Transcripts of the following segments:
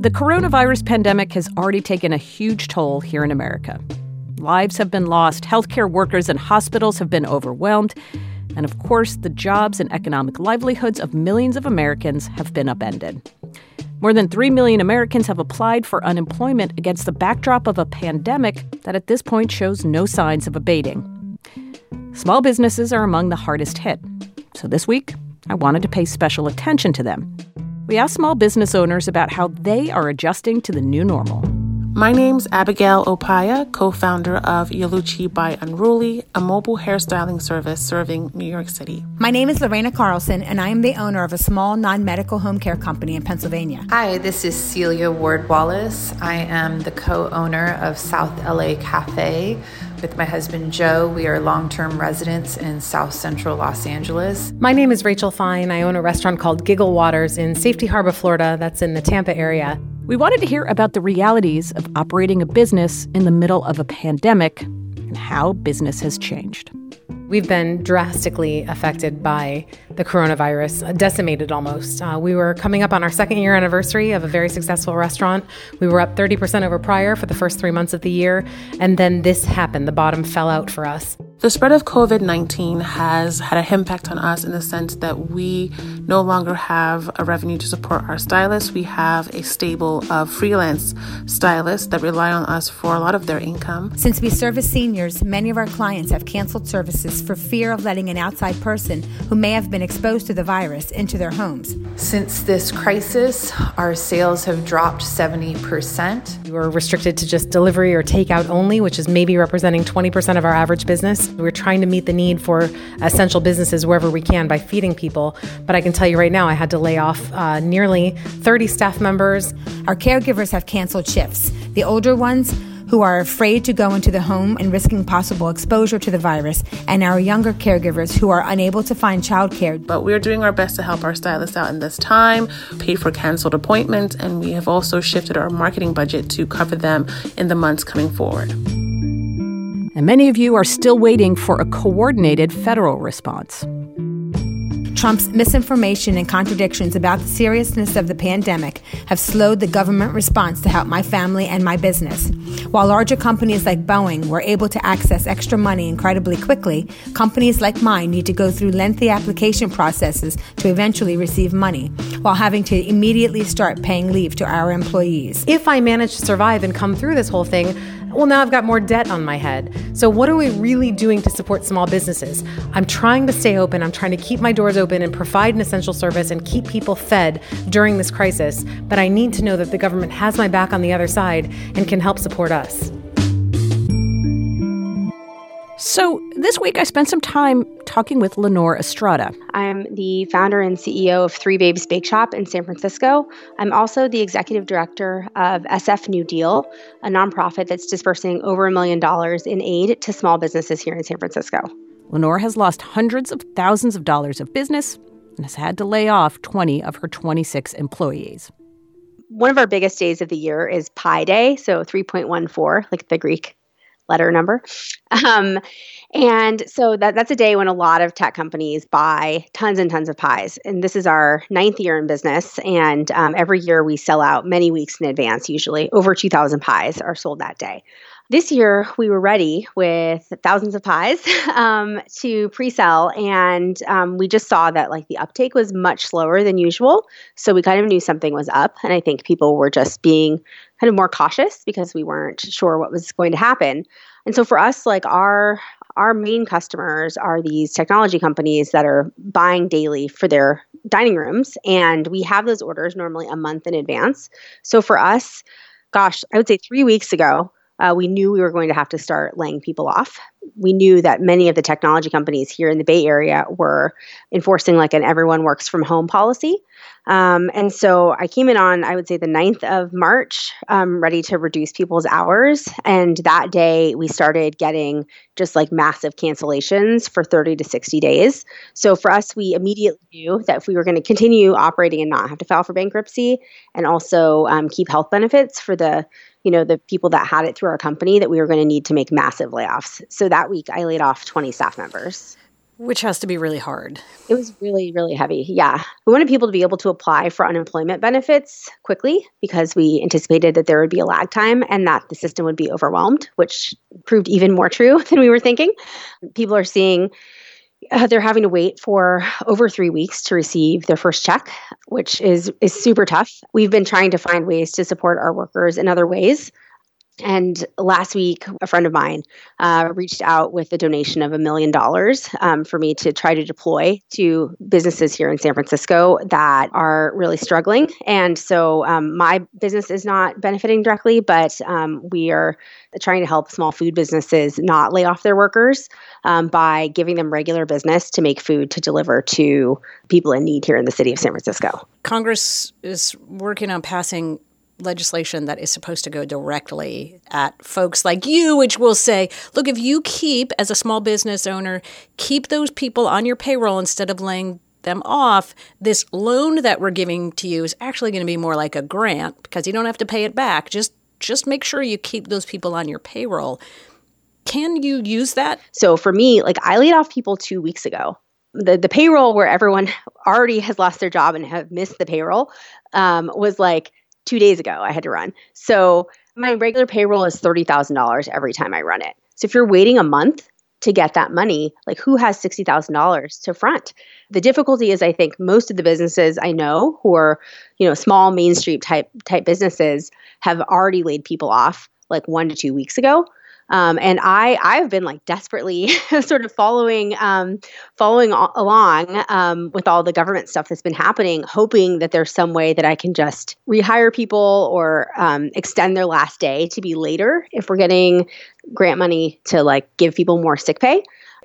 The coronavirus pandemic has already taken a huge toll here in America. Lives have been lost, healthcare workers and hospitals have been overwhelmed, and of course, the jobs and economic livelihoods of millions of Americans have been upended. More than 3 million Americans have applied for unemployment against the backdrop of a pandemic that at this point shows no signs of abating. Small businesses are among the hardest hit. So this week, I wanted to pay special attention to them. We asked small business owners about how they are adjusting to the new normal. My name's Abigail Opaya, co founder of Yaluchi by Unruly, a mobile hairstyling service serving New York City. My name is Lorena Carlson, and I am the owner of a small non medical home care company in Pennsylvania. Hi, this is Celia Ward Wallace. I am the co owner of South LA Cafe. With my husband Joe, we are long term residents in South Central Los Angeles. My name is Rachel Fine. I own a restaurant called Giggle Waters in Safety Harbor, Florida, that's in the Tampa area. We wanted to hear about the realities of operating a business in the middle of a pandemic and how business has changed. We've been drastically affected by the coronavirus, decimated almost. Uh, we were coming up on our second year anniversary of a very successful restaurant. We were up 30% over prior for the first three months of the year, and then this happened. The bottom fell out for us. The spread of COVID 19 has had an impact on us in the sense that we no longer have a revenue to support our stylists. We have a stable of freelance stylists that rely on us for a lot of their income. Since we service seniors, many of our clients have canceled services for fear of letting an outside person who may have been exposed to the virus into their homes. Since this crisis, our sales have dropped 70%. We were restricted to just delivery or takeout only, which is maybe representing 20% of our average business. We're trying to meet the need for essential businesses wherever we can by feeding people. But I can tell you right now, I had to lay off uh, nearly 30 staff members. Our caregivers have canceled shifts. The older ones, who are afraid to go into the home and risking possible exposure to the virus, and our younger caregivers who are unable to find childcare. But we're doing our best to help our stylists out in this time, pay for canceled appointments, and we have also shifted our marketing budget to cover them in the months coming forward. And many of you are still waiting for a coordinated federal response. Trump's misinformation and contradictions about the seriousness of the pandemic have slowed the government response to help my family and my business. While larger companies like Boeing were able to access extra money incredibly quickly, companies like mine need to go through lengthy application processes to eventually receive money, while having to immediately start paying leave to our employees. If I manage to survive and come through this whole thing, well, now I've got more debt on my head. So, what are we really doing to support small businesses? I'm trying to stay open. I'm trying to keep my doors open and provide an essential service and keep people fed during this crisis. But I need to know that the government has my back on the other side and can help support us. So, this week I spent some time talking with Lenore Estrada. I'm the founder and CEO of Three Babes Bake Shop in San Francisco. I'm also the executive director of SF New Deal, a nonprofit that's dispersing over a million dollars in aid to small businesses here in San Francisco. Lenore has lost hundreds of thousands of dollars of business and has had to lay off 20 of her 26 employees. One of our biggest days of the year is Pi Day, so 3.14, like the Greek letter number. Um, and so that, that's a day when a lot of tech companies buy tons and tons of pies. And this is our ninth year in business. And um, every year we sell out many weeks in advance, usually over 2,000 pies are sold that day. This year, we were ready with thousands of pies um, to pre-sell, and um, we just saw that like the uptake was much slower than usual. So we kind of knew something was up, and I think people were just being kind of more cautious because we weren't sure what was going to happen. And so for us, like our our main customers are these technology companies that are buying daily for their dining rooms, and we have those orders normally a month in advance. So for us, gosh, I would say three weeks ago uh, we knew we were going to have to start laying people off we knew that many of the technology companies here in the Bay Area were enforcing like an everyone works from home policy. Um, and so I came in on, I would say, the 9th of March, um, ready to reduce people's hours. And that day, we started getting just like massive cancellations for 30 to 60 days. So for us, we immediately knew that if we were going to continue operating and not have to file for bankruptcy and also um, keep health benefits for the you know the people that had it through our company that we were going to need to make massive layoffs so that week i laid off 20 staff members which has to be really hard. It was really, really heavy. Yeah. We wanted people to be able to apply for unemployment benefits quickly because we anticipated that there would be a lag time and that the system would be overwhelmed, which proved even more true than we were thinking. People are seeing uh, they're having to wait for over three weeks to receive their first check, which is is super tough. We've been trying to find ways to support our workers in other ways. And last week, a friend of mine uh, reached out with a donation of a million dollars um, for me to try to deploy to businesses here in San Francisco that are really struggling. And so um, my business is not benefiting directly, but um, we are trying to help small food businesses not lay off their workers um, by giving them regular business to make food to deliver to people in need here in the city of San Francisco. Congress is working on passing legislation that is supposed to go directly at folks like you, which will say, look, if you keep, as a small business owner, keep those people on your payroll instead of laying them off, this loan that we're giving to you is actually going to be more like a grant because you don't have to pay it back. Just just make sure you keep those people on your payroll. Can you use that? So for me, like I laid off people 2 weeks ago. The the payroll where everyone already has lost their job and have missed the payroll um, was like two days ago I had to run. So my regular payroll is $30,000 every time I run it. So if you're waiting a month to get that money, like who has $60,000 to front? The difficulty is I think most of the businesses I know who are, you know, small Main Street type type businesses have already laid people off like 1 to 2 weeks ago. Um, and I I've been like desperately sort of following um, following along um, with all the government stuff that's been happening, hoping that there's some way that I can just rehire people or um, extend their last day to be later if we're getting grant money to like give people more sick pay.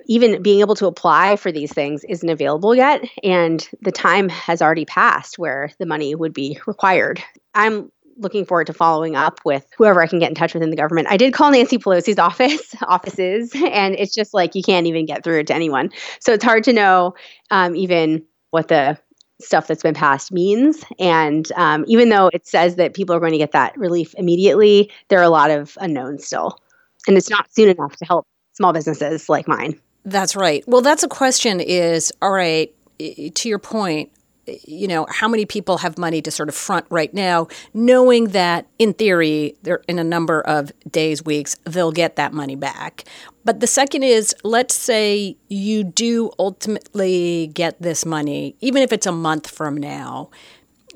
Even being able to apply for these things isn't available yet and the time has already passed where the money would be required. I'm looking forward to following up with whoever I can get in touch with in the government. I did call Nancy Pelosi's office offices, and it's just like you can't even get through to anyone. So it's hard to know um, even what the stuff that's been passed means. And um, even though it says that people are going to get that relief immediately, there are a lot of unknowns still, and it's not soon enough to help small businesses like mine. That's right. Well, that's a question. Is all right. To your point, you know, how many people have money to sort of front right now, knowing that in theory, they're in a number of days, weeks, they'll get that money back. But the second is, let's say you do ultimately get this money, even if it's a month from now.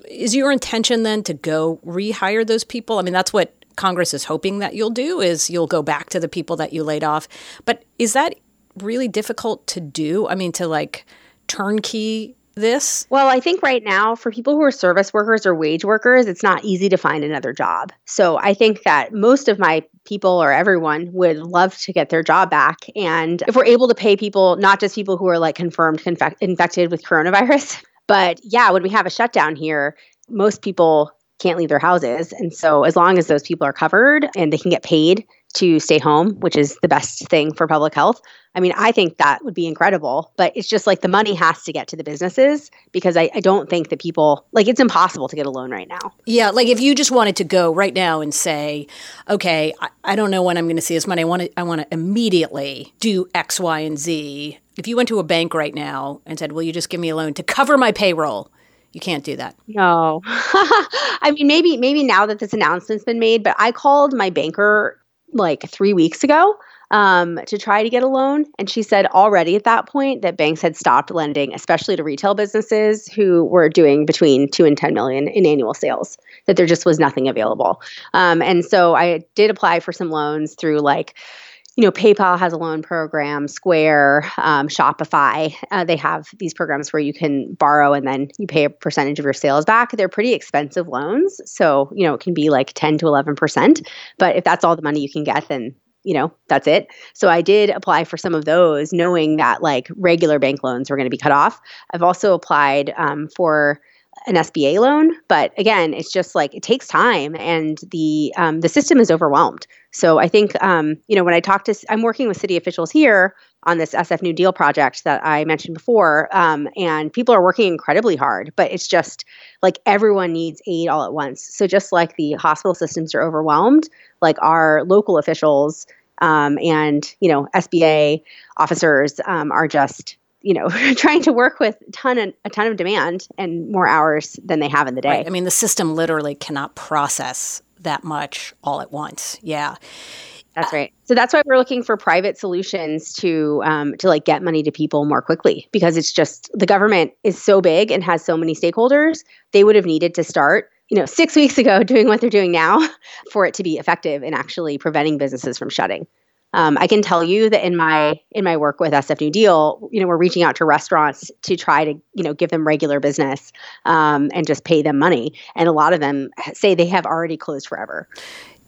Is your intention then to go rehire those people? I mean, that's what Congress is hoping that you'll do is you'll go back to the people that you laid off. But is that really difficult to do? I mean, to like turnkey this? Well, I think right now for people who are service workers or wage workers, it's not easy to find another job. So I think that most of my people or everyone would love to get their job back. And if we're able to pay people, not just people who are like confirmed confect- infected with coronavirus, but yeah, when we have a shutdown here, most people can't leave their houses. And so as long as those people are covered and they can get paid to stay home, which is the best thing for public health. I mean, I think that would be incredible, but it's just like the money has to get to the businesses because I, I don't think that people, like, it's impossible to get a loan right now. Yeah. Like, if you just wanted to go right now and say, okay, I, I don't know when I'm going to see this money, I want to, I want to immediately do X, Y, and Z. If you went to a bank right now and said, will you just give me a loan to cover my payroll? You can't do that. No. I mean, maybe maybe now that this announcement's been made, but I called my banker like three weeks ago um, to try to get a loan. And she said already at that point that banks had stopped lending, especially to retail businesses who were doing between two and 10 million in annual sales, that there just was nothing available. Um, and so I did apply for some loans through like, you know, PayPal has a loan program, Square, um, Shopify. Uh, they have these programs where you can borrow and then you pay a percentage of your sales back. They're pretty expensive loans. So, you know, it can be like 10 to 11%. But if that's all the money you can get, then you know, that's it. So I did apply for some of those, knowing that like regular bank loans were going to be cut off. I've also applied um, for an SBA loan, but again, it's just like it takes time, and the um, the system is overwhelmed. So I think um, you know when I talk to, I'm working with city officials here on this SF New Deal project that I mentioned before, um, and people are working incredibly hard, but it's just like everyone needs aid all at once. So just like the hospital systems are overwhelmed, like our local officials um, and you know SBA officers um, are just you know trying to work with a ton of, a ton of demand and more hours than they have in the day. Right. I mean, the system literally cannot process that much all at once. Yeah. That's right. So that's why we're looking for private solutions to um, to like get money to people more quickly because it's just the government is so big and has so many stakeholders. They would have needed to start you know six weeks ago doing what they're doing now for it to be effective in actually preventing businesses from shutting. Um, I can tell you that in my in my work with SF New Deal, you know, we're reaching out to restaurants to try to you know give them regular business um, and just pay them money, and a lot of them say they have already closed forever.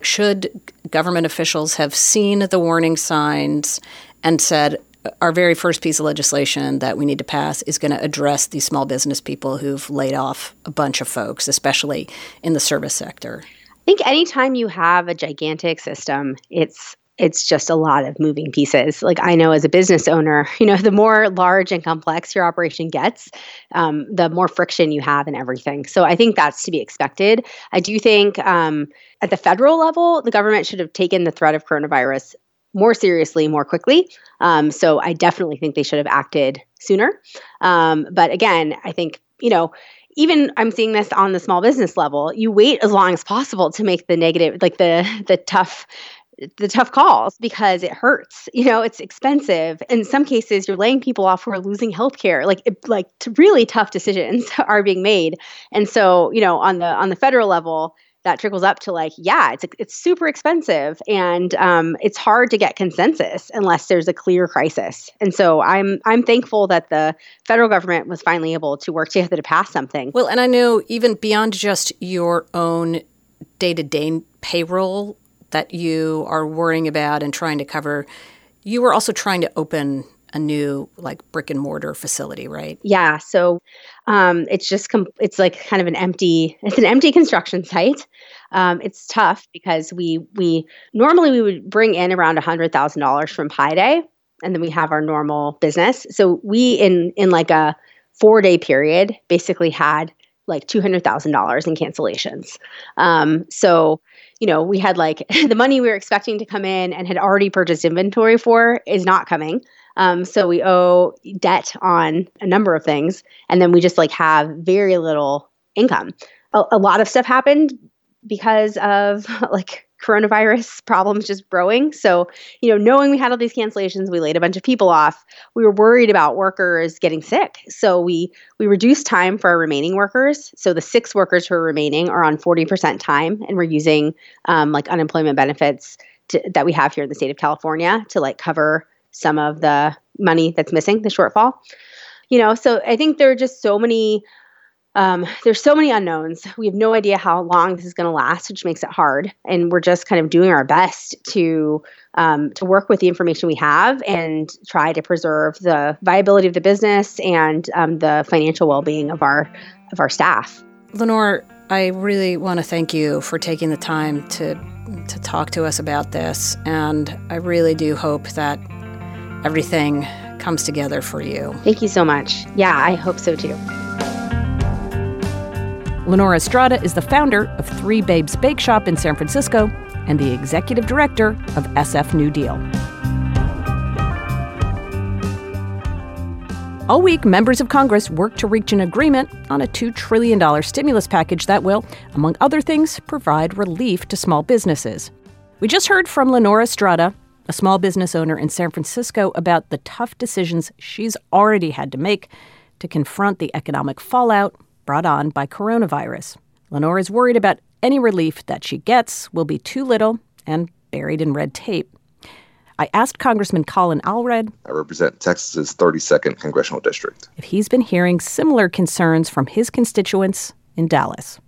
Should government officials have seen the warning signs and said, our very first piece of legislation that we need to pass is going to address these small business people who've laid off a bunch of folks, especially in the service sector. I think anytime you have a gigantic system, it's it's just a lot of moving pieces. Like I know as a business owner, you know, the more large and complex your operation gets, um, the more friction you have in everything. So I think that's to be expected. I do think um, at the federal level, the government should have taken the threat of coronavirus more seriously, more quickly. Um, so I definitely think they should have acted sooner. Um, but again, I think you know even I'm seeing this on the small business level. You wait as long as possible to make the negative, like the the tough the tough calls because it hurts. You know, it's expensive. In some cases, you're laying people off who are losing health care. Like, it, like really tough decisions are being made. And so, you know, on the on the federal level, that trickles up to like, yeah, it's it's super expensive, and um, it's hard to get consensus unless there's a clear crisis. And so, I'm I'm thankful that the federal government was finally able to work together to pass something. Well, and I know even beyond just your own day to day payroll that you are worrying about and trying to cover, you were also trying to open a new like brick and mortar facility, right? Yeah. So um, it's just com- it's like kind of an empty it's an empty construction site. Um, it's tough because we we normally we would bring in around a hundred thousand dollars from Pi Day, and then we have our normal business. So we in in like a four day period basically had like two hundred thousand dollars in cancellations. Um, so you know, we had like the money we were expecting to come in and had already purchased inventory for is not coming. Um, so we owe debt on a number of things, and then we just like have very little income. A, a lot of stuff happened because of like coronavirus problems just growing. So, you know, knowing we had all these cancellations, we laid a bunch of people off. We were worried about workers getting sick. So we we reduced time for our remaining workers. So the six workers who are remaining are on 40% time and we're using um, like unemployment benefits to, that we have here in the state of California to like cover some of the money that's missing, the shortfall. You know, so I think there are just so many um, there's so many unknowns. We have no idea how long this is going to last, which makes it hard. And we're just kind of doing our best to um, to work with the information we have and try to preserve the viability of the business and um, the financial well-being of our of our staff. Lenore, I really want to thank you for taking the time to to talk to us about this, and I really do hope that everything comes together for you. Thank you so much. Yeah, I hope so too. Lenore Estrada is the founder of Three Babes Bake Shop in San Francisco and the executive director of SF New Deal. All week, members of Congress worked to reach an agreement on a $2 trillion stimulus package that will, among other things, provide relief to small businesses. We just heard from Lenora Estrada, a small business owner in San Francisco, about the tough decisions she's already had to make to confront the economic fallout brought on by coronavirus. Lenore is worried about any relief that she gets will be too little and buried in red tape. I asked Congressman Colin Allred. I represent Texas's 32nd congressional district. If he's been hearing similar concerns from his constituents in Dallas.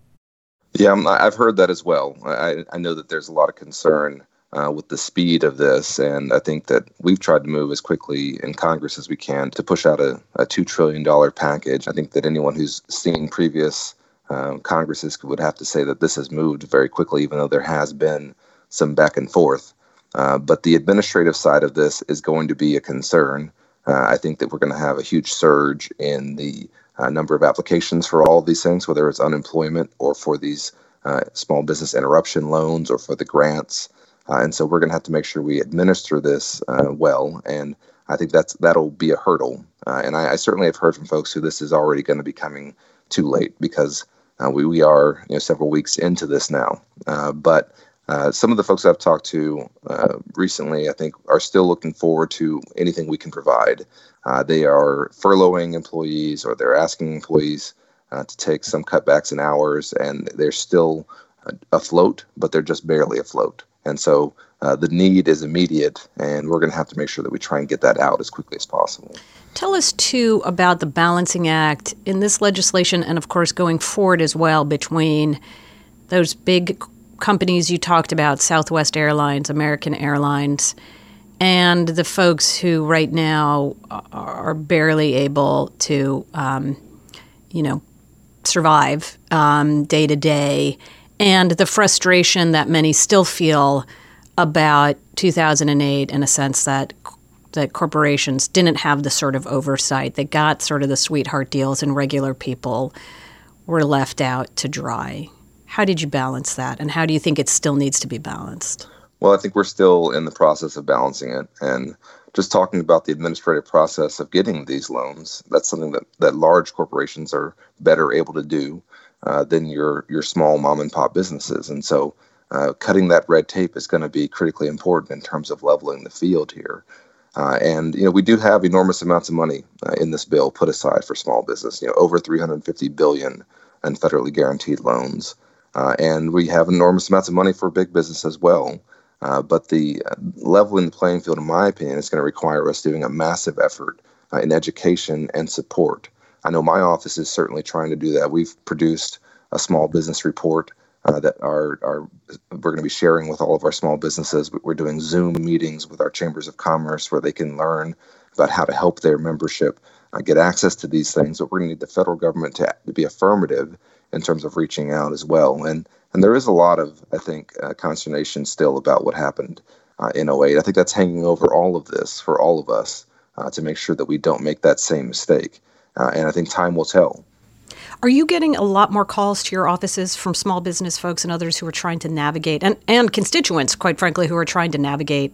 Yeah, um, I've heard that as well. I, I know that there's a lot of concern uh, with the speed of this. And I think that we've tried to move as quickly in Congress as we can to push out a, a $2 trillion package. I think that anyone who's seen previous um, Congresses would have to say that this has moved very quickly, even though there has been some back and forth. Uh, but the administrative side of this is going to be a concern. Uh, I think that we're going to have a huge surge in the uh, number of applications for all of these things, whether it's unemployment or for these uh, small business interruption loans or for the grants. Uh, and so we're going to have to make sure we administer this uh, well. And I think that's that'll be a hurdle. Uh, and I, I, certainly have heard from folks who this is already going to be coming too late because uh, we, we are you know, several weeks into this now. Uh, but uh, some of the folks I've talked to recently, I think, are still looking forward to anything we can provide. they are furloughing employees or they're asking employees to take some cutbacks in hours, and they're still afloat, but they're just barely afloat. And so uh, the need is immediate, and we're going to have to make sure that we try and get that out as quickly as possible. Tell us, too, about the balancing act in this legislation, and of course, going forward as well, between those big companies you talked about Southwest Airlines, American Airlines, and the folks who right now are barely able to, um, you know, survive um, day to day and the frustration that many still feel about 2008 in a sense that that corporations didn't have the sort of oversight that got sort of the sweetheart deals and regular people were left out to dry. How did you balance that and how do you think it still needs to be balanced? Well, I think we're still in the process of balancing it and just talking about the administrative process of getting these loans, that's something that, that large corporations are better able to do uh, than your your small mom and pop businesses. And so, uh, cutting that red tape is going to be critically important in terms of leveling the field here. Uh, and you know, we do have enormous amounts of money uh, in this bill put aside for small business. You know, over 350 billion in federally guaranteed loans, uh, and we have enormous amounts of money for big business as well. But the leveling the playing field, in my opinion, is going to require us doing a massive effort in education and support I know my office is certainly trying to do that. We've produced a small business report uh, that are, are we're going to be sharing with all of our small businesses. We're doing Zoom meetings with our chambers of commerce where they can learn about how to help their membership uh, get access to these things. But we're going to need the federal government to, to be affirmative in terms of reaching out as well. And and there is a lot of I think uh, consternation still about what happened uh, in 08. I think that's hanging over all of this for all of us uh, to make sure that we don't make that same mistake uh, and I think time will tell. Are you getting a lot more calls to your offices from small business folks and others who are trying to navigate, and, and constituents, quite frankly, who are trying to navigate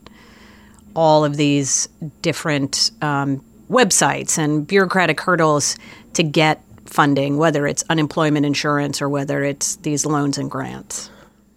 all of these different um, websites and bureaucratic hurdles to get funding, whether it's unemployment insurance or whether it's these loans and grants?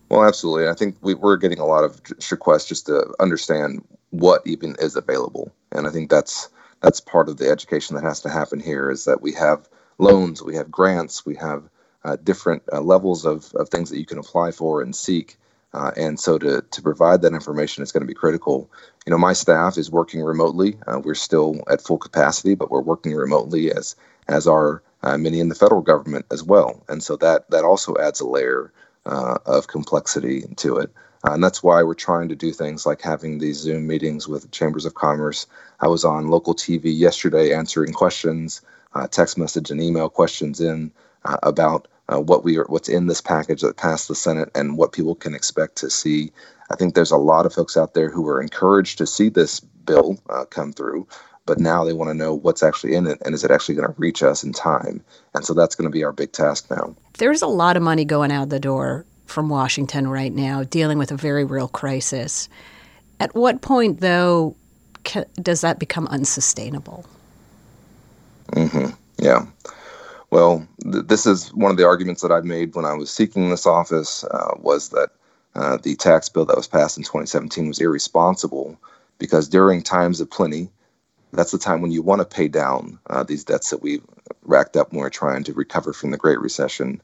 Well, absolutely. I think we, are getting a lot of requests just to understand what even is available, and I think that's that's part of the education that has to happen here is that we have loans, we have grants, we have uh, different uh, levels of, of things that you can apply for and seek. Uh, and so to, to provide that information is going to be critical. You know, my staff is working remotely. Uh, we're still at full capacity, but we're working remotely as as are uh, many in the federal government as well. And so that that also adds a layer uh, of complexity to it. Uh, and that's why we're trying to do things like having these Zoom meetings with chambers of commerce. I was on local TV yesterday answering questions, uh, text message and email questions in uh, about uh, what we are, what's in this package that passed the Senate and what people can expect to see. I think there's a lot of folks out there who are encouraged to see this bill uh, come through, but now they want to know what's actually in it and is it actually going to reach us in time? And so that's going to be our big task now. There's a lot of money going out the door from Washington right now, dealing with a very real crisis. At what point, though, ca- does that become unsustainable? Mm-hmm. Yeah. Well, th- this is one of the arguments that I made when I was seeking this office uh, was that uh, the tax bill that was passed in 2017 was irresponsible because during times of plenty, that's the time when you want to pay down uh, these debts that we racked up when we are trying to recover from the Great Recession.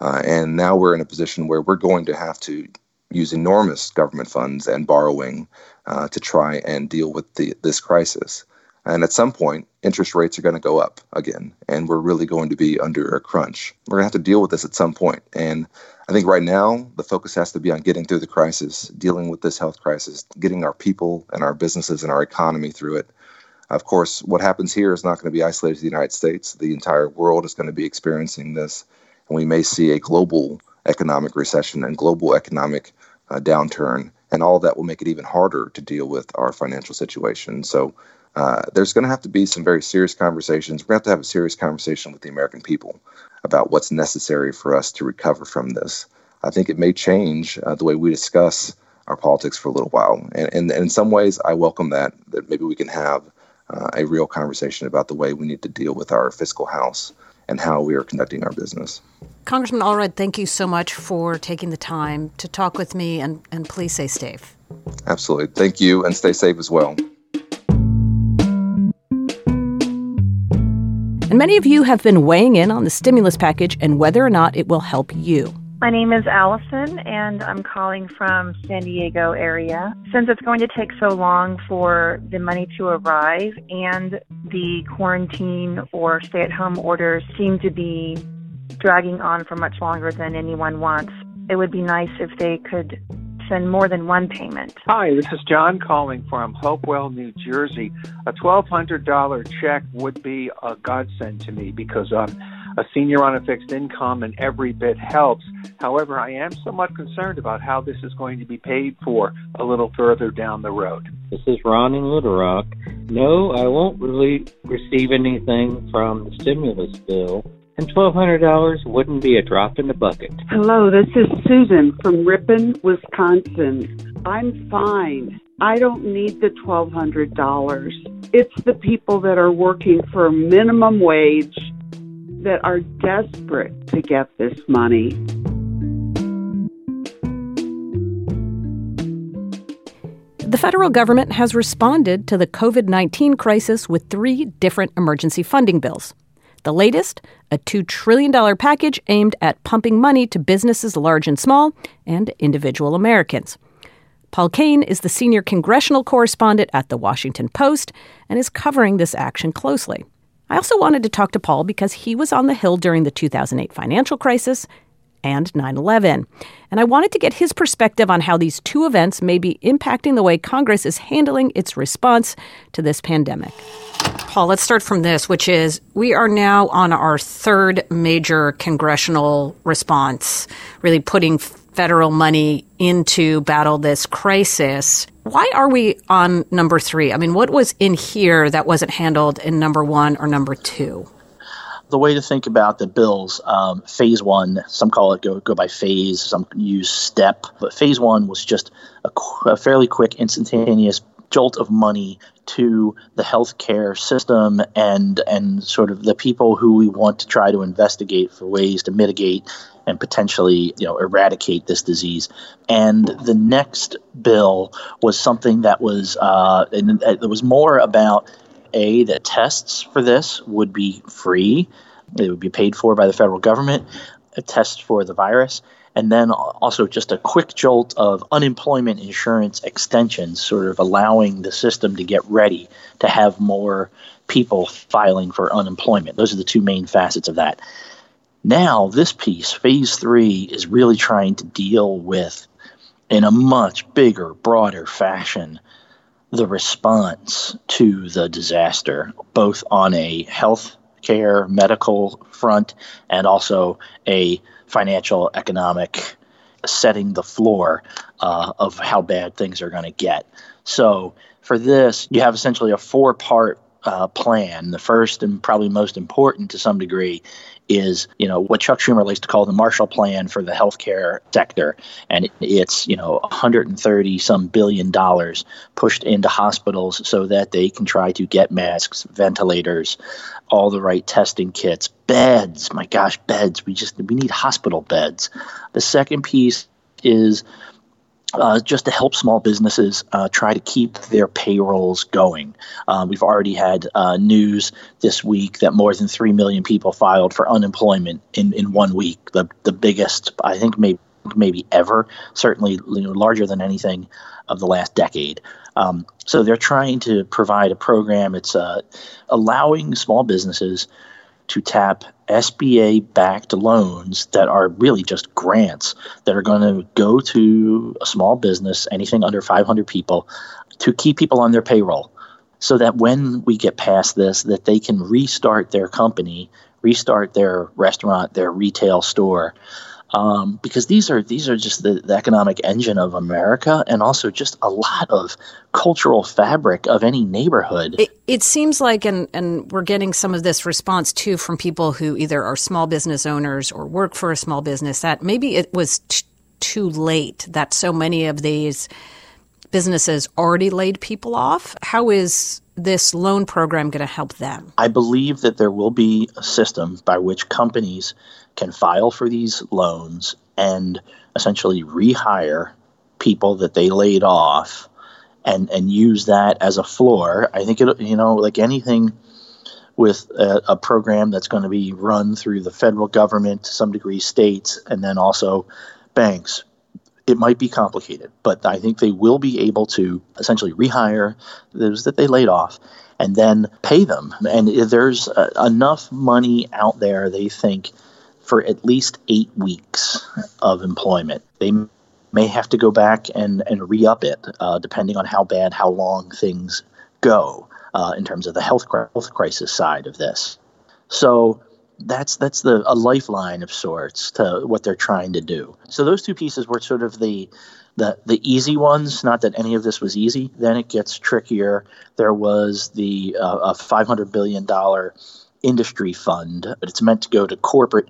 Uh, and now we're in a position where we're going to have to use enormous government funds and borrowing uh, to try and deal with the, this crisis. And at some point, interest rates are going to go up again, and we're really going to be under a crunch. We're going to have to deal with this at some point. And I think right now the focus has to be on getting through the crisis, dealing with this health crisis, getting our people and our businesses and our economy through it. Of course, what happens here is not going to be isolated to the United States. The entire world is going to be experiencing this, and we may see a global economic recession and global economic uh, downturn, and all that will make it even harder to deal with our financial situation. So, uh, there's going to have to be some very serious conversations. We're going to have to have a serious conversation with the American people about what's necessary for us to recover from this. I think it may change uh, the way we discuss our politics for a little while. And, and, and, in some ways, I welcome that, that maybe we can have uh, a real conversation about the way we need to deal with our fiscal house and how we are conducting our business. Congressman Allred, thank you so much for taking the time to talk with me, and, and please stay safe. Absolutely. Thank you, and stay safe as well. And many of you have been weighing in on the stimulus package and whether or not it will help you. My name is Allison, and I'm calling from San Diego area. Since it's going to take so long for the money to arrive, and the quarantine or stay-at-home orders seem to be dragging on for much longer than anyone wants, it would be nice if they could send more than one payment. Hi, this is John calling from Hopewell, New Jersey. A $1,200 check would be a godsend to me because I'm a senior on a fixed income and every bit helps. However, I am somewhat concerned about how this is going to be paid for a little further down the road. This is Ron in Little Rock. No, I won't really receive anything from the stimulus bill and $1,200 wouldn't be a drop in the bucket. Hello, this is Susan from Ripon, Wisconsin. I'm fine. I don't need the $1,200. It's the people that are working for minimum wage that are desperate to get this money. The federal government has responded to the COVID 19 crisis with three different emergency funding bills. The latest, a $2 trillion package aimed at pumping money to businesses large and small and individual Americans. Paul Kane is the senior congressional correspondent at The Washington Post and is covering this action closely. I also wanted to talk to Paul because he was on the Hill during the 2008 financial crisis and 9 11. And I wanted to get his perspective on how these two events may be impacting the way Congress is handling its response to this pandemic. Paul, let's start from this, which is we are now on our third major congressional response, really putting federal money into battle this crisis. Why are we on number three? I mean, what was in here that wasn't handled in number one or number two? the way to think about the bills, um, phase one, some call it go, go by phase, some use step, but phase one was just a, a fairly quick, instantaneous jolt of money to the healthcare system and and sort of the people who we want to try to investigate for ways to mitigate and potentially you know eradicate this disease. And the next bill was something that was uh, it was more about a that tests for this would be free; it would be paid for by the federal government. A test for the virus, and then also just a quick jolt of unemployment insurance extensions, sort of allowing the system to get ready to have more people filing for unemployment. Those are the two main facets of that. Now, this piece, phase three, is really trying to deal with, in a much bigger, broader fashion, the response to the disaster, both on a health care, medical front, and also a financial, economic setting the floor uh, of how bad things are going to get. So for this, you have essentially a four part uh, plan. The first and probably most important to some degree is you know what Chuck Schumer likes to call the Marshall Plan for the healthcare sector, and it's you know 130 some billion dollars pushed into hospitals so that they can try to get masks, ventilators, all the right testing kits, beds. My gosh, beds. We just we need hospital beds. The second piece is uh, just to help small businesses uh, try to keep their payrolls going. Uh, we've already had uh, news this week that more than 3 million people filed for unemployment in, in one week, the, the biggest, I think, maybe, maybe ever, certainly you know, larger than anything of the last decade. Um, so they're trying to provide a program. It's uh, allowing small businesses to tap SBA backed loans that are really just grants that are going to go to a small business, anything under 500 people, to keep people on their payroll. So that when we get past this that they can restart their company, restart their restaurant, their retail store um, because these are these are just the, the, economic engine of America, and also just a lot of cultural fabric of any neighborhood. It, it seems like, and and we're getting some of this response too from people who either are small business owners or work for a small business that maybe it was t- too late that so many of these businesses already laid people off. How is this loan program going to help them? I believe that there will be a system by which companies can file for these loans and essentially rehire people that they laid off and and use that as a floor. I think it you know like anything with a, a program that's going to be run through the federal government to some degree states and then also banks it might be complicated but i think they will be able to essentially rehire those that they laid off and then pay them and there's uh, enough money out there they think for at least eight weeks of employment. They may have to go back and, and re up it, uh, depending on how bad, how long things go uh, in terms of the health, health crisis side of this. So that's that's the a lifeline of sorts to what they're trying to do. So those two pieces were sort of the the the easy ones. Not that any of this was easy. Then it gets trickier. There was the uh, a five hundred billion dollar industry fund, but it's meant to go to corporate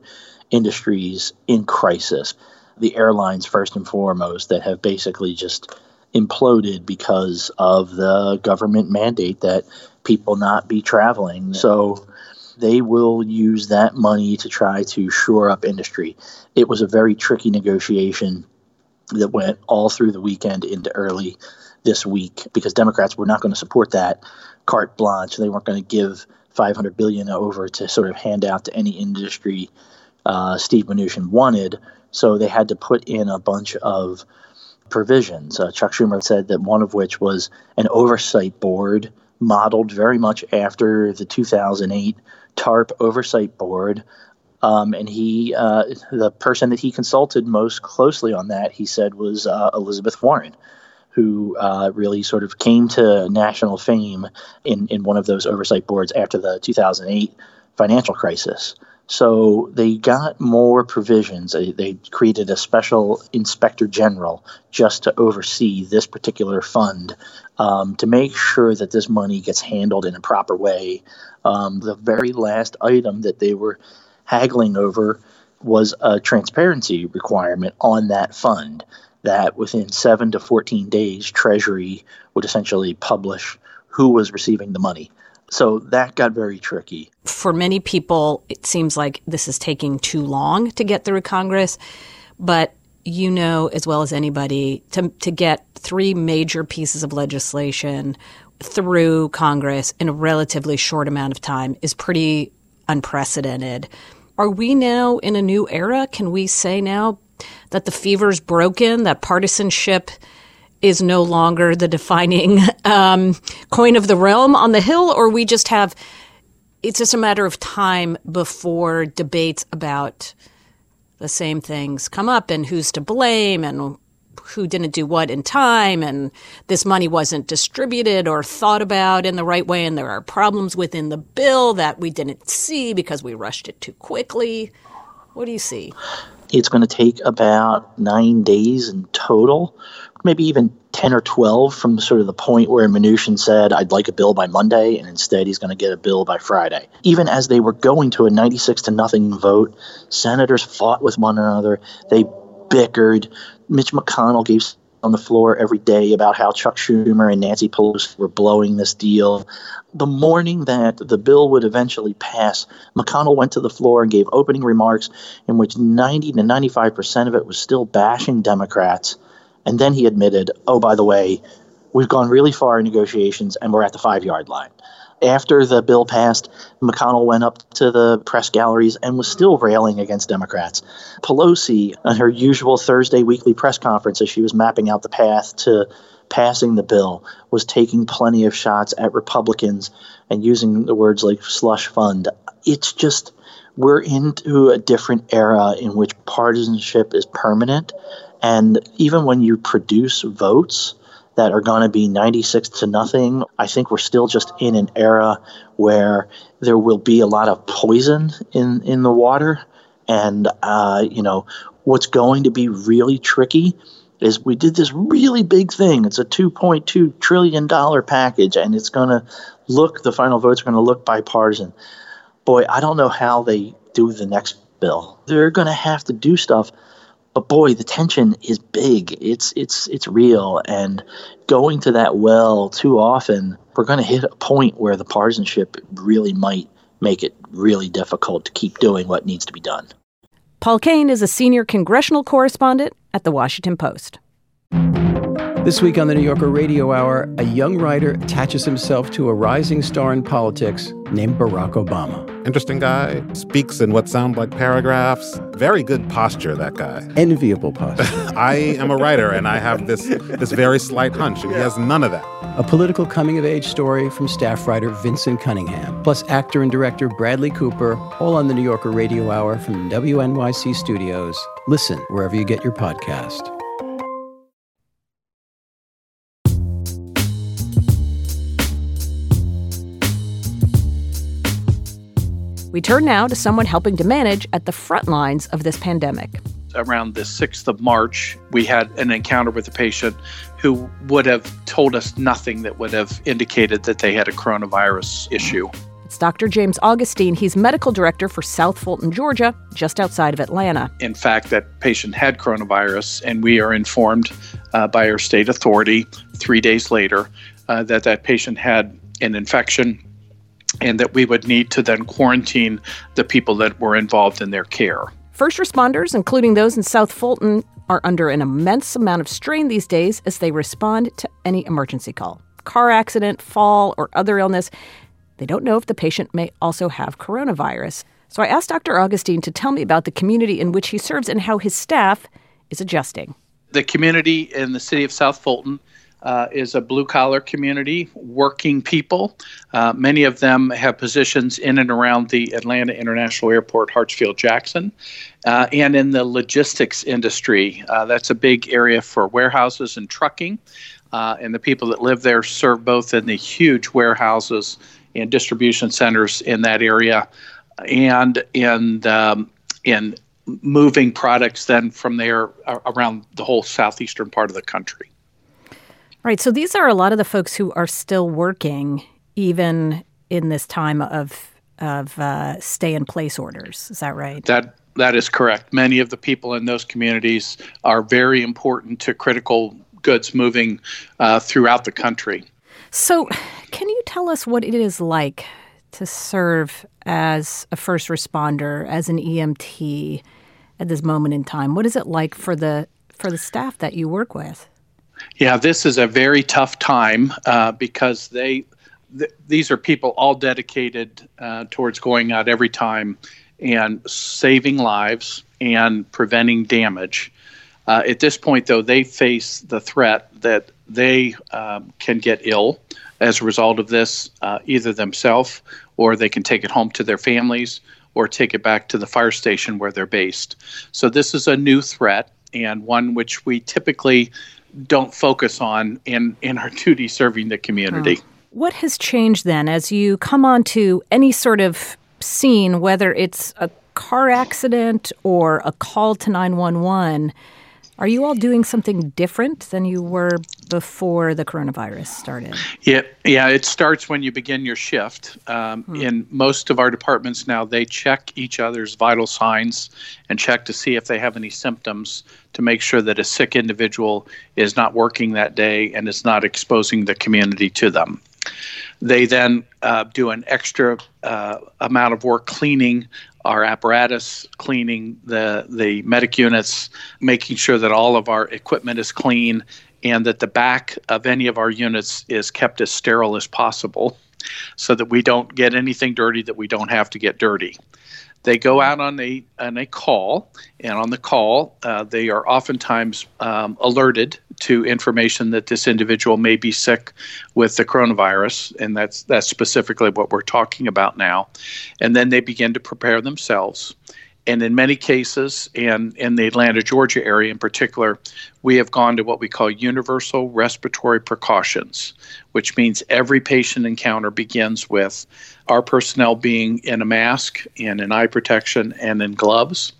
industries in crisis. The airlines, first and foremost, that have basically just imploded because of the government mandate that people not be traveling. So they will use that money to try to shore up industry. It was a very tricky negotiation that went all through the weekend into early this week because Democrats were not going to support that carte blanche. They weren't going to give 500 billion over to sort of hand out to any industry uh, Steve Mnuchin wanted. So they had to put in a bunch of provisions. Uh, Chuck Schumer said that one of which was an oversight board modeled very much after the 2008 TARP oversight board. Um, and he, uh, the person that he consulted most closely on that, he said was uh, Elizabeth Warren, who uh, really sort of came to national fame in, in one of those oversight boards after the 2008 financial crisis. So they got more provisions. They, they, created a special inspector general just to oversee this particular fund um, to make sure that this money gets handled in a proper way. Um, the very last item that they were haggling over was a transparency requirement on that fund that within seven to 14 days, Treasury would essentially publish who was receiving the money. So that got very tricky. For many people, it seems like this is taking too long to get through Congress. But you know as well as anybody to, to get three major pieces of legislation through Congress in a relatively short amount of time is pretty unprecedented. Are we now in a new era? Can we say now that the fever's broken, that partisanship is no longer the defining um, coin of the realm on the Hill, or we just have it's just a matter of time before debates about the same things come up and who's to blame and who didn't do what in time and this money wasn't distributed or thought about in the right way and there are problems within the bill that we didn't see because we rushed it too quickly. What do you see? It's going to take about nine days in total maybe even 10 or 12 from sort of the point where Mnuchin said, I'd like a bill by Monday, and instead he's going to get a bill by Friday. Even as they were going to a 96 to nothing vote, senators fought with one another. They bickered. Mitch McConnell gave on the floor every day about how Chuck Schumer and Nancy Pelosi were blowing this deal. The morning that the bill would eventually pass, McConnell went to the floor and gave opening remarks in which 90 to 95 percent of it was still bashing Democrats and then he admitted, oh, by the way, we've gone really far in negotiations and we're at the five yard line. After the bill passed, McConnell went up to the press galleries and was still railing against Democrats. Pelosi, on her usual Thursday weekly press conference, as she was mapping out the path to passing the bill was taking plenty of shots at Republicans and using the words like slush fund. It's just we're into a different era in which partisanship is permanent. And even when you produce votes that are going to be 96 to nothing, I think we're still just in an era where there will be a lot of poison in, in the water. And, uh, you know, what's going to be really tricky is we did this really big thing. It's a $2.2 trillion package, and it's going to look, the final votes are going to look bipartisan boy, I don't know how they do the next bill. They're going to have to do stuff, but boy, the tension is big. It's it's it's real, and going to that well too often, we're going to hit a point where the partisanship really might make it really difficult to keep doing what needs to be done. Paul Kane is a senior congressional correspondent at the Washington Post. This week on the New Yorker Radio Hour, a young writer attaches himself to a rising star in politics named Barack Obama. Interesting guy, speaks in what sound like paragraphs. Very good posture, that guy. Enviable posture. I am a writer and I have this this very slight hunch, and he has none of that. A political coming of age story from staff writer Vinson Cunningham, plus actor and director Bradley Cooper, all on the New Yorker Radio Hour from WNYC Studios. Listen wherever you get your podcast. We turn now to someone helping to manage at the front lines of this pandemic. Around the 6th of March, we had an encounter with a patient who would have told us nothing that would have indicated that they had a coronavirus issue. It's Dr. James Augustine. He's medical director for South Fulton, Georgia, just outside of Atlanta. In fact, that patient had coronavirus, and we are informed uh, by our state authority three days later uh, that that patient had an infection and that we would need to then quarantine the people that were involved in their care. First responders, including those in South Fulton, are under an immense amount of strain these days as they respond to any emergency call car accident, fall, or other illness. They don't know if the patient may also have coronavirus. So I asked Dr. Augustine to tell me about the community in which he serves and how his staff is adjusting. The community in the city of South Fulton uh, is a blue collar community, working people. Uh, many of them have positions in and around the Atlanta International Airport, Hartsfield Jackson, uh, and in the logistics industry. Uh, that's a big area for warehouses and trucking. Uh, and the people that live there serve both in the huge warehouses and distribution centers in that area and in, um, in moving products then from there around the whole southeastern part of the country. Right. So these are a lot of the folks who are still working even in this time of of uh, stay in place orders. Is that right? That that is correct. Many of the people in those communities are very important to critical goods moving uh, throughout the country. So, can you tell us what it is like to serve as a first responder, as an EMT, at this moment in time? What is it like for the for the staff that you work with? Yeah, this is a very tough time uh, because they th- these are people all dedicated uh, towards going out every time and saving lives and preventing damage. Uh, at this point, though, they face the threat that they um, can get ill as a result of this, uh, either themselves or they can take it home to their families or take it back to the fire station where they're based. So, this is a new threat and one which we typically don't focus on in, in our duty serving the community. Hmm. What has changed then as you come onto any sort of scene, whether it's a car accident or a call to 911? Are you all doing something different than you were before the coronavirus started? Yeah, yeah. It starts when you begin your shift. Um, hmm. In most of our departments now, they check each other's vital signs and check to see if they have any symptoms to make sure that a sick individual is not working that day and is not exposing the community to them. They then uh, do an extra uh, amount of work cleaning our apparatus, cleaning the the medic units, making sure that all of our equipment is clean, and that the back of any of our units is kept as sterile as possible, so that we don't get anything dirty that we don't have to get dirty. They go out on a on a call, and on the call, uh, they are oftentimes um, alerted to information that this individual may be sick with the coronavirus, and that's that's specifically what we're talking about now. And then they begin to prepare themselves. And in many cases, and in the Atlanta, Georgia area in particular, we have gone to what we call universal respiratory precautions, which means every patient encounter begins with our personnel being in a mask and in eye protection and in gloves.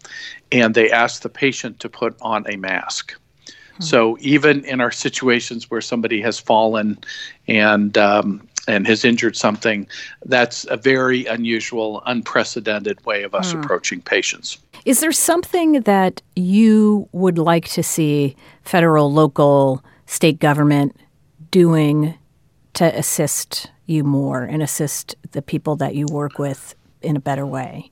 And they ask the patient to put on a mask. So even in our situations where somebody has fallen and um, and has injured something, that's a very unusual, unprecedented way of us Hmm. approaching patients. Is there something that you would like to see federal, local, state government doing to assist you more and assist the people that you work with in a better way?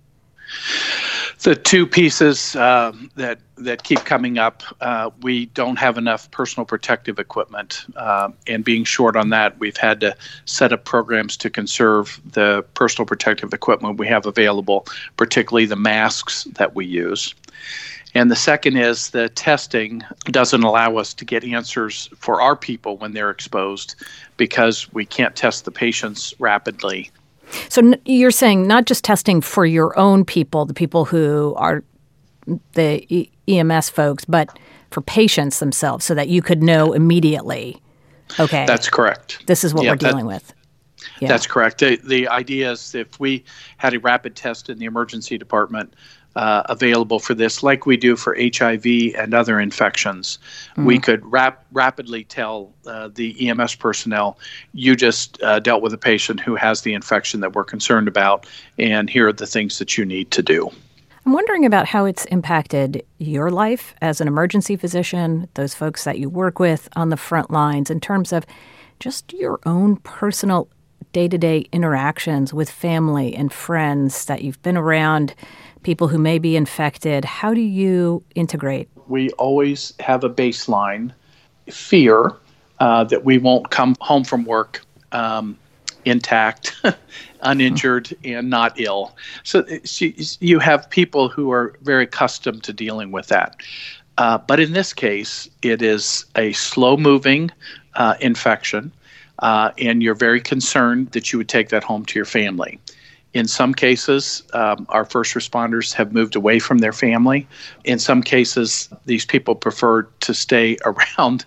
The two pieces uh, that that keep coming up, uh, we don't have enough personal protective equipment, uh, and being short on that, we've had to set up programs to conserve the personal protective equipment we have available, particularly the masks that we use. And the second is the testing doesn't allow us to get answers for our people when they're exposed because we can't test the patients rapidly. So n- you're saying not just testing for your own people, the people who are the e- EMS folks, but for patients themselves, so that you could know immediately. Okay, That's correct. This is what Yeah, we're that- dealing with. Yeah. That's correct. The, the idea is if we had a rapid test in the emergency department uh, available for this, like we do for HIV and other infections, we Mhm. could rap- rapidly tell uh, the EMS personnel, you just uh, dealt with a patient who has the infection that we're concerned about, and here are the things that you need to do. I'm wondering about how it's impacted your life as an emergency physician, those folks that you work with on the front lines, in terms of just your own personal day to day interactions with family and friends that you've been around, people who may be infected. How do you integrate? we always have a baseline fear uh, that we won't come home from work um, intact, uninjured, and not ill. So you have people who are very accustomed to dealing with that. Uh, but in this case, it is a slow moving uh, infection, uh, and you're very concerned that you would take that home to your family. In some cases, um, our first responders have moved away from their family. In some cases, these people prefer to stay around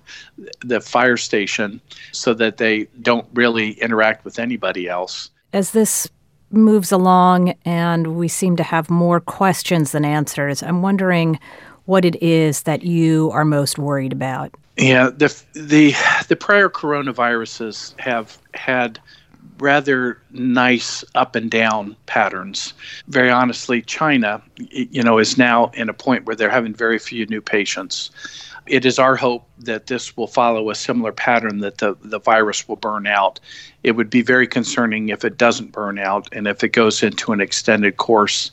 the fire station so that they don't really interact with anybody else. As this moves along and we seem to have more questions than answers, I'm wondering what it is that you are most worried about. Yeah, the the the prior coronaviruses have had rather nice up and down patterns. Very honestly, China, you know, is now in a point where they're having very few new patients. It is our hope that this will follow a similar pattern that the, the virus will burn out. It would be very concerning if it doesn't burn out and if it goes into an extended course.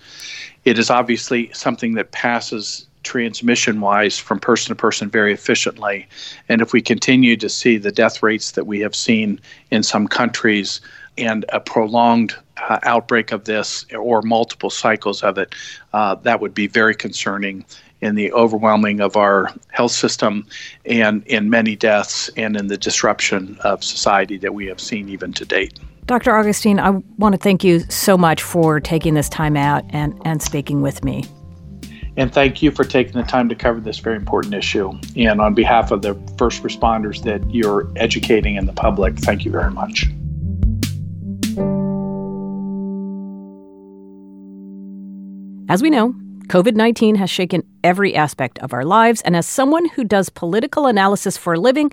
It is obviously something that passes transmission wise from person to person very efficiently. And if we continue to see the death rates that we have seen in some countries and a prolonged uh, outbreak of this or multiple cycles of it, uh, that would be very concerning in the overwhelming of our health system and in many deaths and in the disruption of society that we have seen even to date. Dr. Augustine, I want to thank you so much for taking this time out and, and speaking with me. And thank you for taking the time to cover this very important issue. And on behalf of the first responders that you're educating in the public, thank you very much. As we know, COVID 19 has shaken every aspect of our lives, and as someone who does political analysis for a living,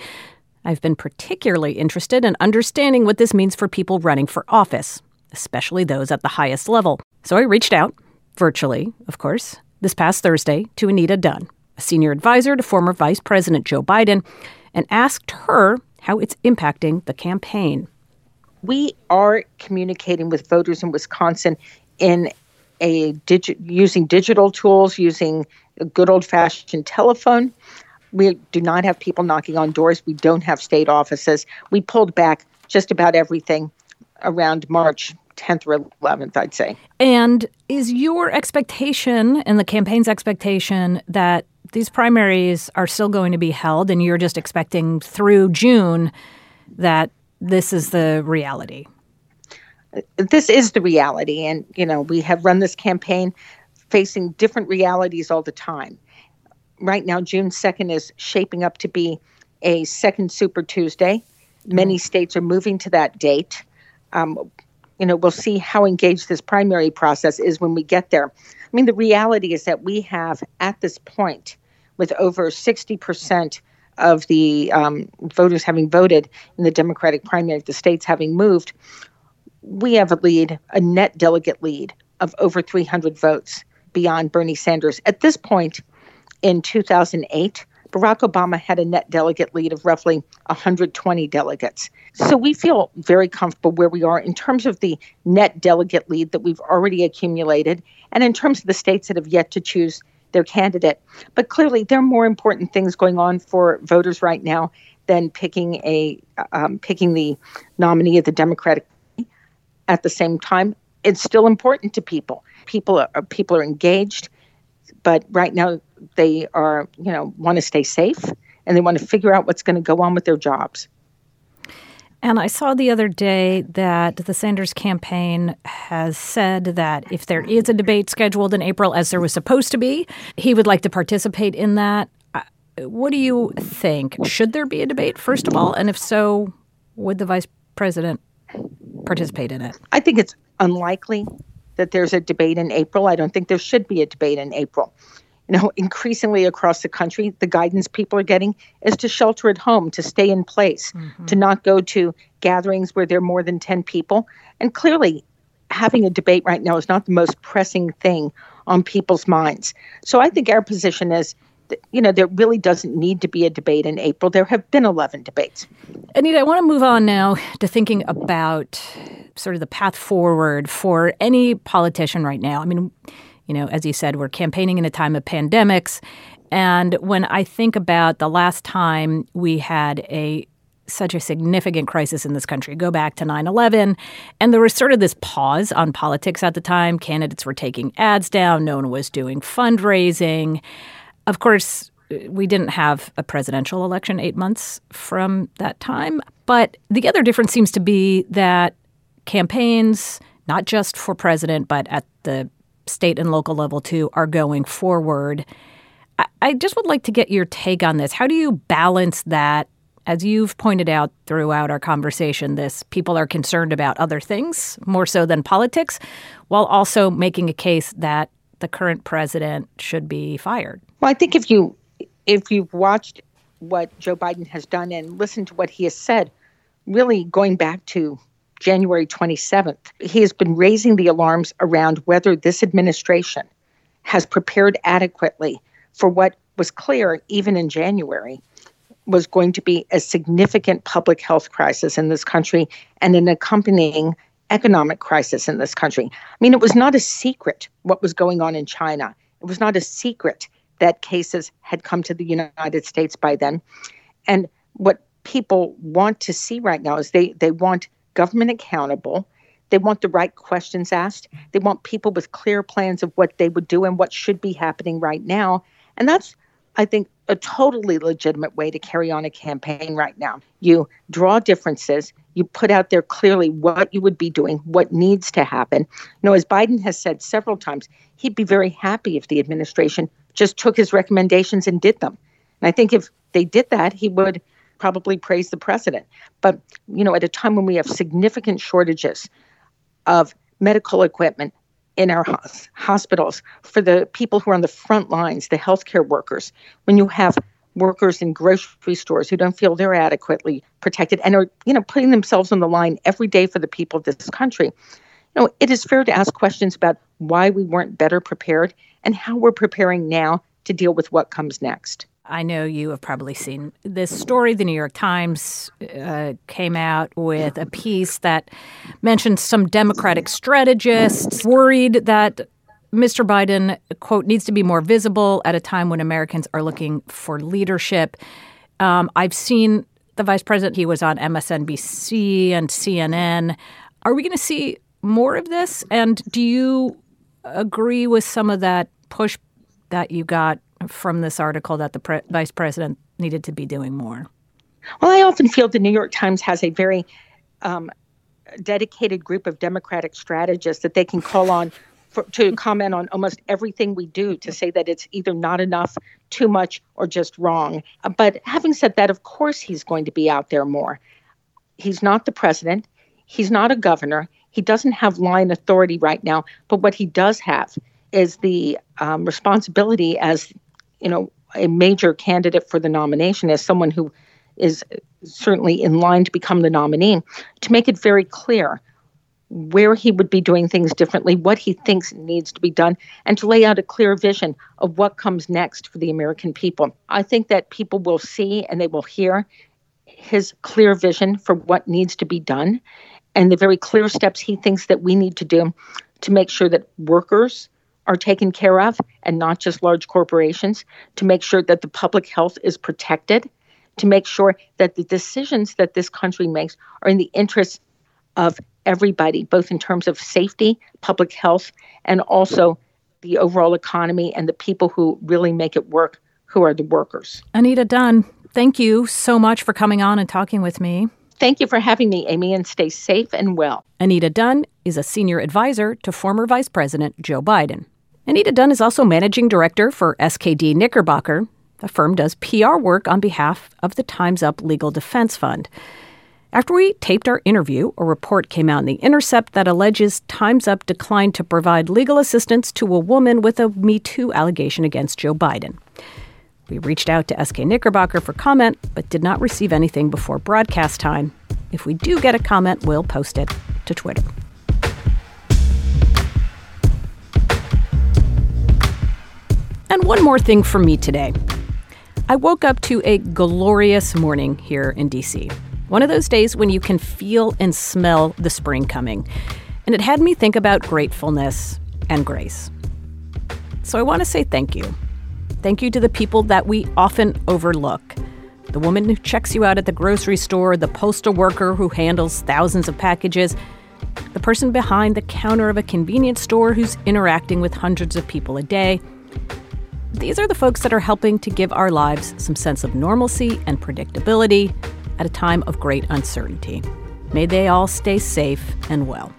I've been particularly interested in understanding what this means for people running for office, especially those at the highest level. So I reached out, virtually, of course, this past Thursday to Anita Dunn, a senior advisor to former Vice President Joe Biden, and asked her how it's impacting the campaign. we are communicating with voters in Wisconsin in a digi- using digital tools, using a good old fashioned telephone. We do not have people knocking on doors. We don't have state offices. We pulled back just about everything around March 10th or 11th, I'd say. And is your expectation and the campaign's expectation that these primaries are still going to be held and you're just expecting through June that this is the reality? This is the reality. And, you know, we have run this campaign facing different realities all the time. Right now, June 2nd is shaping up to be a second Super Tuesday. Many states are moving to that date. Um, you know, we'll see how engaged this primary process is when we get there. I mean, the reality is that we have, at this point, with over 60% of the um, voters having voted in the Democratic primary, the states having moved, we have a lead, a net delegate lead of over 300 votes beyond Bernie Sanders. At this point in 2008, Barack Obama had a net delegate lead of roughly 120 delegates. So we feel very comfortable where we are in terms of the net delegate lead that we've already accumulated and in terms of the states that have yet to choose their candidate. But clearly, there are more important things going on for voters right now than picking a um, picking the nominee of the Democratic. At the same time, it's still important to people. People are people are engaged, but right now they are you know want to stay safe and they want to figure out what's going to go on with their jobs. And I saw the other day that the Sanders campaign has said that if there is a debate scheduled in April, as there was supposed to be, he would like to participate in that. Uh, what do you think? Should there be a debate, first of all? And if so, would the vice president participate in it? I think it's unlikely that there's a debate in April. I don't think there should be a debate in April you know, increasingly across the country, the guidance people are getting is to shelter at home, to stay in place, mm-hmm. to not go to gatherings where there are more than 10 people. And clearly, having a debate right now is not the most pressing thing on people's minds. So I think our position is that, you know, there really doesn't need to be a debate in April. There have been 11 debates. Anita, I want to move on now to thinking about sort of the path forward for any politician right now. I mean, you know, as you said, we're campaigning in a time of pandemics. And when I think about the last time we had a such a significant crisis in this country. Go back to 9 11. And there was sort of this pause on politics at the time. Candidates were taking ads down, no one was doing fundraising. Of course, we didn't have a presidential election eight months from that time. But the other difference seems to be that campaigns, not just for president, but at the state and local level too, are going forward. I, I just would like to get your take on this. How do you balance that? As you've pointed out throughout our conversation, this people are concerned about other things more so than politics, while also making a case that the current president should be fired. Well, I think if you if you've watched what Joe Biden has done and listened to what he has said, really going back to January 27th. He has been raising the alarms around whether this administration has prepared adequately for what was clear, even in January, was going to be a significant public health crisis in this country and an accompanying economic crisis in this country. I mean, it was not a secret what was going on in China. It was not a secret that cases had come to the United States by then. And what people want to see right now is they, they want government accountable. They want the right questions asked. They want people with clear plans of what they would do and what should be happening right now. And that's, I think, a totally legitimate way to carry on a campaign right now. You draw differences, you put out there clearly what you would be doing, what needs to happen. You know, as Biden has said several times, he'd be very happy if the administration just took his recommendations and did them. And I think if they did that, he would probably praise the president. But, you know, at a time when we have significant shortages of medical equipment in our hospitals for the people who are on the front lines, the healthcare workers, when you have workers in grocery stores who don't feel they're adequately protected and are, you know, putting themselves on the line every day for the people of this country. You know, it is fair to ask questions about why we weren't better prepared and how we're preparing now to deal with what comes next. I know you have probably seen this story. The New York Times uh, came out with a piece that mentioned some Democratic strategists worried that Mr. Biden, quote, needs to be more visible at a time when Americans are looking for leadership. Um, I've seen the vice president, he was on MSNBC and CNN. Are we going to see more of this? And do you agree with some of that push that you got from this article that the pre- vice president needed to be doing more? Well, I often feel the New York Times has a very um, dedicated group of Democratic strategists that they can call on for, to comment on almost everything we do to say that it's either not enough, too much, or just wrong. Uh, but having said that, of course, he's going to be out there more. He's not the president, he's not a governor, he doesn't have line authority right now. But what he does have is the um, responsibility as, you know, a major candidate for the nomination, as someone who is certainly in line to become the nominee, to make it very clear where he would be doing things differently, what he thinks needs to be done, and to lay out a clear vision of what comes next for the American people. I think that people will see and they will hear his clear vision for what needs to be done and the very clear steps he thinks that we need to do to make sure that workers are taken care of and not just large corporations, to make sure that the public health is protected, to make sure that the decisions that this country makes are in the interest of everybody, both in terms of safety, public health, and also the overall economy and the people who really make it work, who are the workers. Anita Dunn, thank you so much for coming on and talking with me. Thank you for having me, Amy, and stay safe and well. Anita Dunn is a senior advisor to former Vice President Joe Biden. Anita Dunn is also managing director for SKD Knickerbocker. The firm does PR work on behalf of the Time's Up Legal Defense Fund. After we taped our interview, a report came out in The Intercept that alleges Time's Up declined to provide legal assistance to a woman with a Me Too allegation against Joe Biden. We reached out to SK Knickerbocker for comment, but did not receive anything before broadcast time. If we do get a comment, we'll post it to Twitter. And one more thing from me today. I woke up to a glorious morning here in DC. One of those days when you can feel and smell the spring coming. And it had me think about gratefulness and grace. So I want to say thank you. Thank you to the people that we often overlook the woman who checks you out at the grocery store, the postal worker who handles thousands of packages, the person behind the counter of a convenience store who's interacting with hundreds of people a day. These are the folks that are helping to give our lives some sense of normalcy and predictability at a time of great uncertainty. May they all stay safe and well.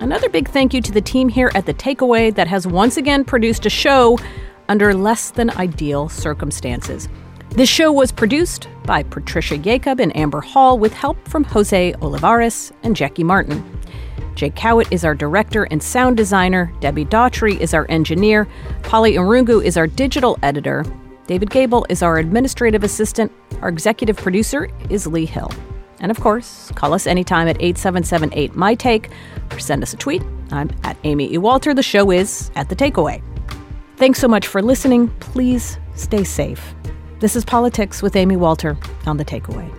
Another big thank you to the team here at The Takeaway that has once again produced a show under less than ideal circumstances. This show was produced by Patricia Jacob and Amber Hall with help from Jose Olivares and Jackie Martin. Jake Cowit is our director and sound designer. Debbie Daughtry is our engineer. Polly Irungu is our digital editor. David Gable is our administrative assistant. Our executive producer is Lee Hill. And of course, call us anytime at 8778 My Take or send us a tweet. I'm at Amy E. Walter. The show is at The Takeaway. Thanks so much for listening. Please stay safe. This is Politics with Amy Walter on The Takeaway.